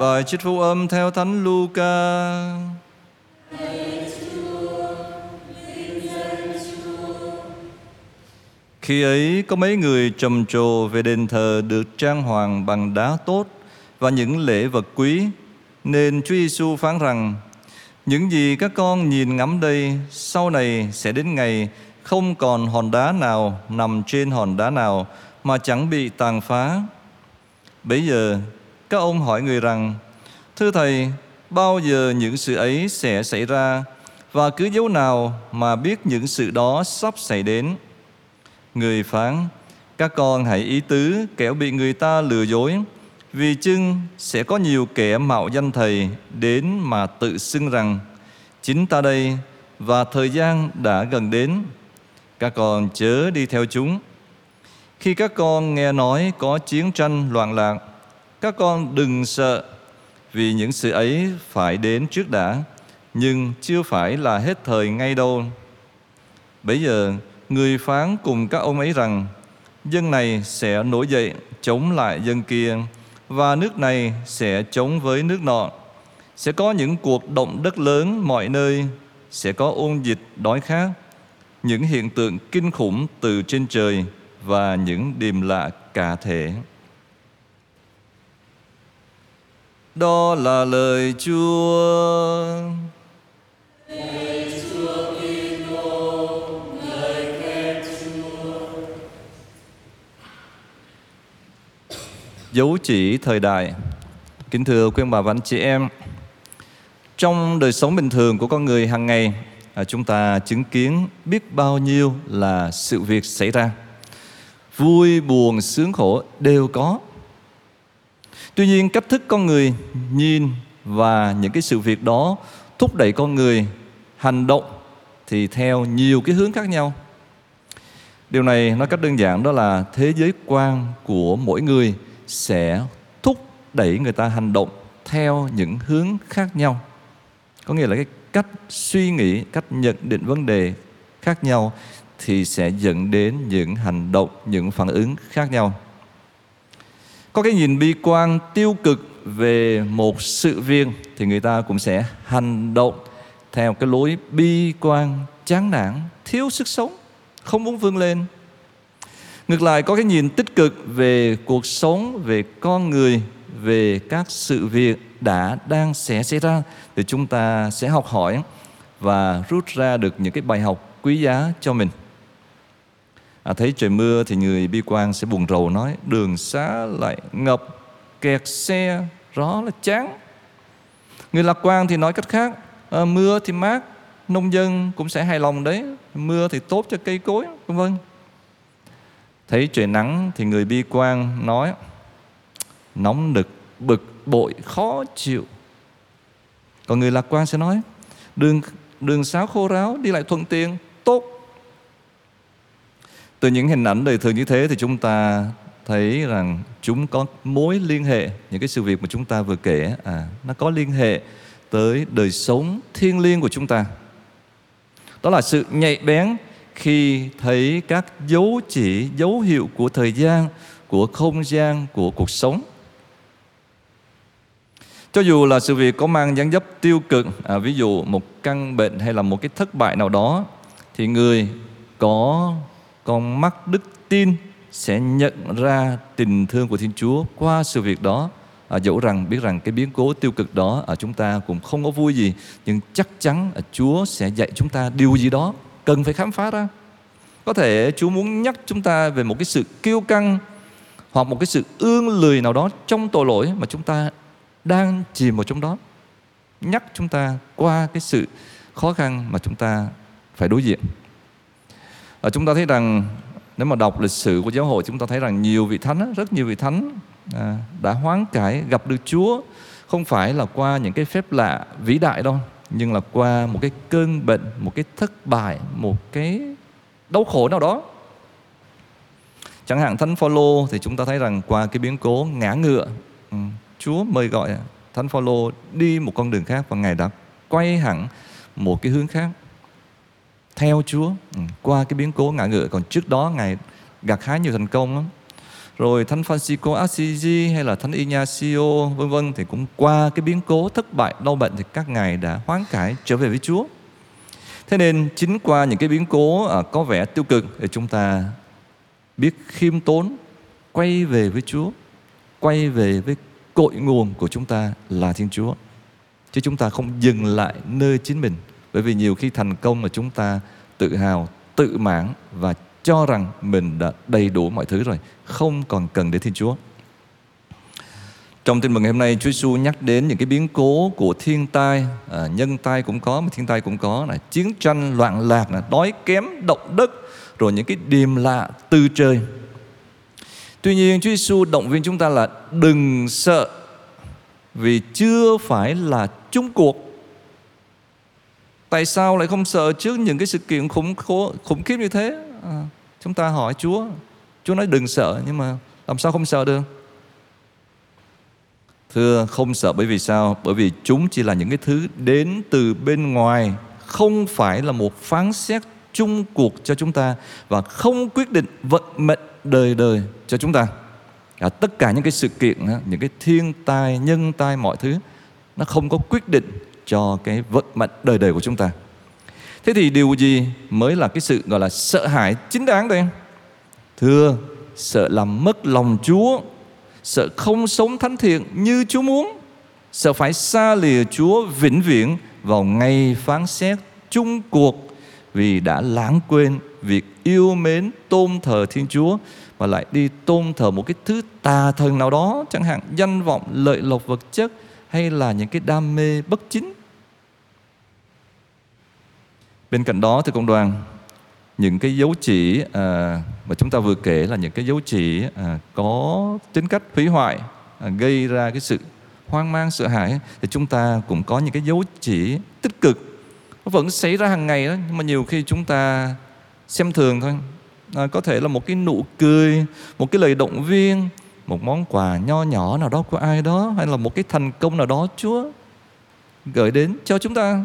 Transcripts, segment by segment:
Bài trích phúc âm theo Thánh Luca. Khi ấy có mấy người trầm trồ về đền thờ được trang hoàng bằng đá tốt và những lễ vật quý, nên Chúa Giêsu phán rằng: những gì các con nhìn ngắm đây sau này sẽ đến ngày không còn hòn đá nào nằm trên hòn đá nào mà chẳng bị tàn phá. bây giờ các ông hỏi người rằng Thưa Thầy, bao giờ những sự ấy sẽ xảy ra và cứ dấu nào mà biết những sự đó sắp xảy đến? Người phán, các con hãy ý tứ kẻo bị người ta lừa dối vì chưng sẽ có nhiều kẻ mạo danh thầy đến mà tự xưng rằng chính ta đây và thời gian đã gần đến. Các con chớ đi theo chúng. Khi các con nghe nói có chiến tranh loạn lạc, các con đừng sợ vì những sự ấy phải đến trước đã, nhưng chưa phải là hết thời ngay đâu. Bây giờ, người phán cùng các ông ấy rằng, dân này sẽ nổi dậy chống lại dân kia, và nước này sẽ chống với nước nọ. Sẽ có những cuộc động đất lớn mọi nơi, sẽ có ôn dịch đói khát, những hiện tượng kinh khủng từ trên trời và những điềm lạ cả thể. Đó là lời Chúa. Dấu chỉ thời đại. Kính thưa quý ông bà và anh chị em Trong đời sống bình thường của con người hàng ngày à, Chúng ta chứng kiến biết bao nhiêu là sự việc xảy ra. Vui, buồn, sướng khổ đều có. Tuy nhiên cách thức con người nhìn và những cái sự việc đó thúc đẩy con người hành động thì theo nhiều cái hướng khác nhau. Điều này nói cách đơn giản đó là thế giới quan của mỗi người sẽ thúc đẩy người ta hành động theo những hướng khác nhau. Có nghĩa là cái cách suy nghĩ, cách nhận định vấn đề khác nhau thì sẽ dẫn đến những hành động, những phản ứng khác nhau có cái nhìn bi quan tiêu cực về một sự việc thì người ta cũng sẽ hành động theo cái lối bi quan chán nản, thiếu sức sống, không muốn vươn lên. Ngược lại, có cái nhìn tích cực về cuộc sống, về con người, về các sự việc đã đang sẽ xảy ra thì chúng ta sẽ học hỏi và rút ra được những cái bài học quý giá cho mình à, thấy trời mưa thì người bi quan sẽ buồn rầu nói đường xá lại ngập kẹt xe rõ là chán. Người lạc quan thì nói cách khác à, mưa thì mát nông dân cũng sẽ hài lòng đấy mưa thì tốt cho cây cối vân vân. Thấy trời nắng thì người bi quan nói nóng nực bực bội khó chịu. Còn người lạc quan sẽ nói đường đường xá khô ráo đi lại thuận tiện từ những hình ảnh đời thường như thế thì chúng ta thấy rằng chúng có mối liên hệ những cái sự việc mà chúng ta vừa kể à nó có liên hệ tới đời sống thiêng liêng của chúng ta. Đó là sự nhạy bén khi thấy các dấu chỉ dấu hiệu của thời gian của không gian của cuộc sống. Cho dù là sự việc có mang dáng dấp tiêu cực à, ví dụ một căn bệnh hay là một cái thất bại nào đó thì người có con mắt đức tin sẽ nhận ra tình thương của Thiên Chúa qua sự việc đó. À, dẫu rằng biết rằng cái biến cố tiêu cực đó ở à, chúng ta cũng không có vui gì, nhưng chắc chắn à, Chúa sẽ dạy chúng ta điều gì đó cần phải khám phá ra. Có thể Chúa muốn nhắc chúng ta về một cái sự kiêu căng hoặc một cái sự ương lười nào đó trong tội lỗi mà chúng ta đang chìm vào trong đó. Nhắc chúng ta qua cái sự khó khăn mà chúng ta phải đối diện à, chúng ta thấy rằng nếu mà đọc lịch sử của giáo hội chúng ta thấy rằng nhiều vị thánh rất nhiều vị thánh à, đã hoán cải gặp được Chúa không phải là qua những cái phép lạ vĩ đại đâu nhưng là qua một cái cơn bệnh một cái thất bại một cái đau khổ nào đó. Chẳng hạn thánh Phaolô thì chúng ta thấy rằng qua cái biến cố ngã ngựa ừ, Chúa mời gọi thánh Phaolô đi một con đường khác và ngài đã quay hẳn một cái hướng khác theo Chúa ừ, qua cái biến cố ngã ngựa còn trước đó ngài gặt hái nhiều thành công lắm rồi thánh Francisco Assisi hay là thánh Ignacio vân vân thì cũng qua cái biến cố thất bại đau bệnh thì các ngài đã hoán cải trở về với Chúa. Thế nên chính qua những cái biến cố à, có vẻ tiêu cực thì chúng ta biết khiêm tốn quay về với Chúa, quay về với cội nguồn của chúng ta là Thiên Chúa. Chứ chúng ta không dừng lại nơi chính mình. Bởi vì nhiều khi thành công là chúng ta tự hào, tự mãn và cho rằng mình đã đầy đủ mọi thứ rồi, không còn cần đến Thiên Chúa. Trong tin mừng ngày hôm nay, Chúa Giêsu nhắc đến những cái biến cố của thiên tai, à, nhân tai cũng có, mà thiên tai cũng có, là chiến tranh loạn lạc, là đói kém, động đất, rồi những cái điềm lạ từ trời. Tuy nhiên, Chúa Giêsu động viên chúng ta là đừng sợ, vì chưa phải là chung cuộc. Tại sao lại không sợ trước những cái sự kiện khủng khủng khiếp như thế? À, chúng ta hỏi Chúa, Chúa nói đừng sợ, nhưng mà làm sao không sợ được? Thưa không sợ bởi vì sao? Bởi vì chúng chỉ là những cái thứ đến từ bên ngoài Không phải là một phán xét chung cuộc cho chúng ta Và không quyết định vận mệnh đời đời cho chúng ta à, Tất cả những cái sự kiện, những cái thiên tai, nhân tai, mọi thứ Nó không có quyết định cho cái vận mệnh đời đời của chúng ta Thế thì điều gì mới là cái sự gọi là sợ hãi chính đáng đây? Thưa, sợ làm mất lòng Chúa sợ không sống thánh thiện như Chúa muốn, sợ phải xa lìa Chúa vĩnh viễn vào ngày phán xét chung cuộc vì đã lãng quên việc yêu mến tôn thờ Thiên Chúa và lại đi tôn thờ một cái thứ tà thần nào đó chẳng hạn danh vọng lợi lộc vật chất hay là những cái đam mê bất chính bên cạnh đó thì công đoàn những cái dấu chỉ à, mà chúng ta vừa kể là những cái dấu chỉ à, có tính cách hủy hoại à, gây ra cái sự hoang mang sợ hãi thì chúng ta cũng có những cái dấu chỉ tích cực. Nó vẫn xảy ra hàng ngày đó nhưng mà nhiều khi chúng ta xem thường thôi. À, có thể là một cái nụ cười một cái lời động viên một món quà nho nhỏ nào đó của ai đó hay là một cái thành công nào đó Chúa gửi đến cho chúng ta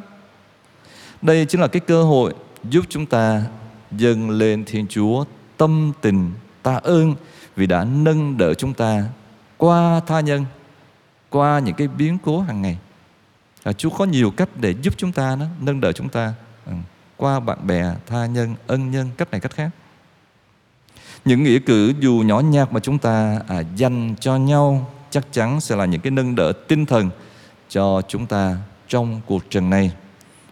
đây chính là cái cơ hội giúp chúng ta dâng lên Thiên Chúa tâm tình ta ơn vì đã nâng đỡ chúng ta qua tha nhân, qua những cái biến cố hàng ngày. À, Chúa có nhiều cách để giúp chúng ta đó, nâng đỡ chúng ta ừ. qua bạn bè, tha nhân, ân nhân, cách này cách khác. Những nghĩa cử dù nhỏ nhặt mà chúng ta à, dành cho nhau chắc chắn sẽ là những cái nâng đỡ tinh thần cho chúng ta trong cuộc trần này.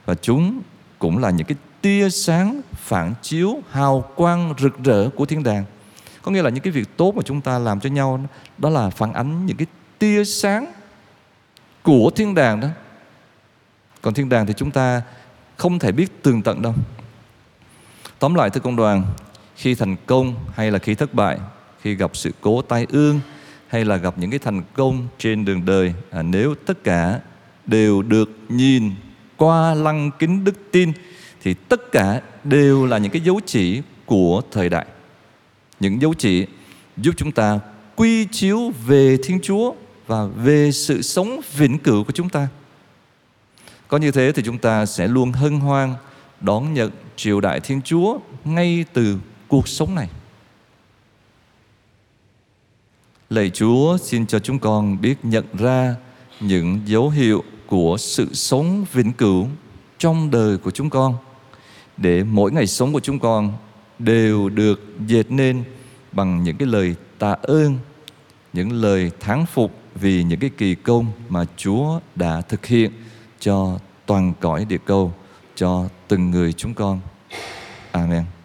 Và chúng cũng là những cái tia sáng phản chiếu hào quang rực rỡ của thiên đàng. Có nghĩa là những cái việc tốt mà chúng ta làm cho nhau đó là phản ánh những cái tia sáng của thiên đàng đó. Còn thiên đàng thì chúng ta không thể biết tường tận đâu. Tóm lại thưa công đoàn khi thành công hay là khi thất bại khi gặp sự cố tai ương hay là gặp những cái thành công trên đường đời à, nếu tất cả đều được nhìn qua lăng kính đức tin, thì tất cả đều là những cái dấu chỉ của thời đại. Những dấu chỉ giúp chúng ta quy chiếu về Thiên Chúa và về sự sống vĩnh cửu của chúng ta. Có như thế thì chúng ta sẽ luôn hân hoan đón nhận triều đại Thiên Chúa ngay từ cuộc sống này. Lạy Chúa, xin cho chúng con biết nhận ra những dấu hiệu của sự sống vĩnh cửu trong đời của chúng con để mỗi ngày sống của chúng con đều được dệt nên bằng những cái lời tạ ơn, những lời thắng phục vì những cái kỳ công mà Chúa đã thực hiện cho toàn cõi địa cầu, cho từng người chúng con. Amen.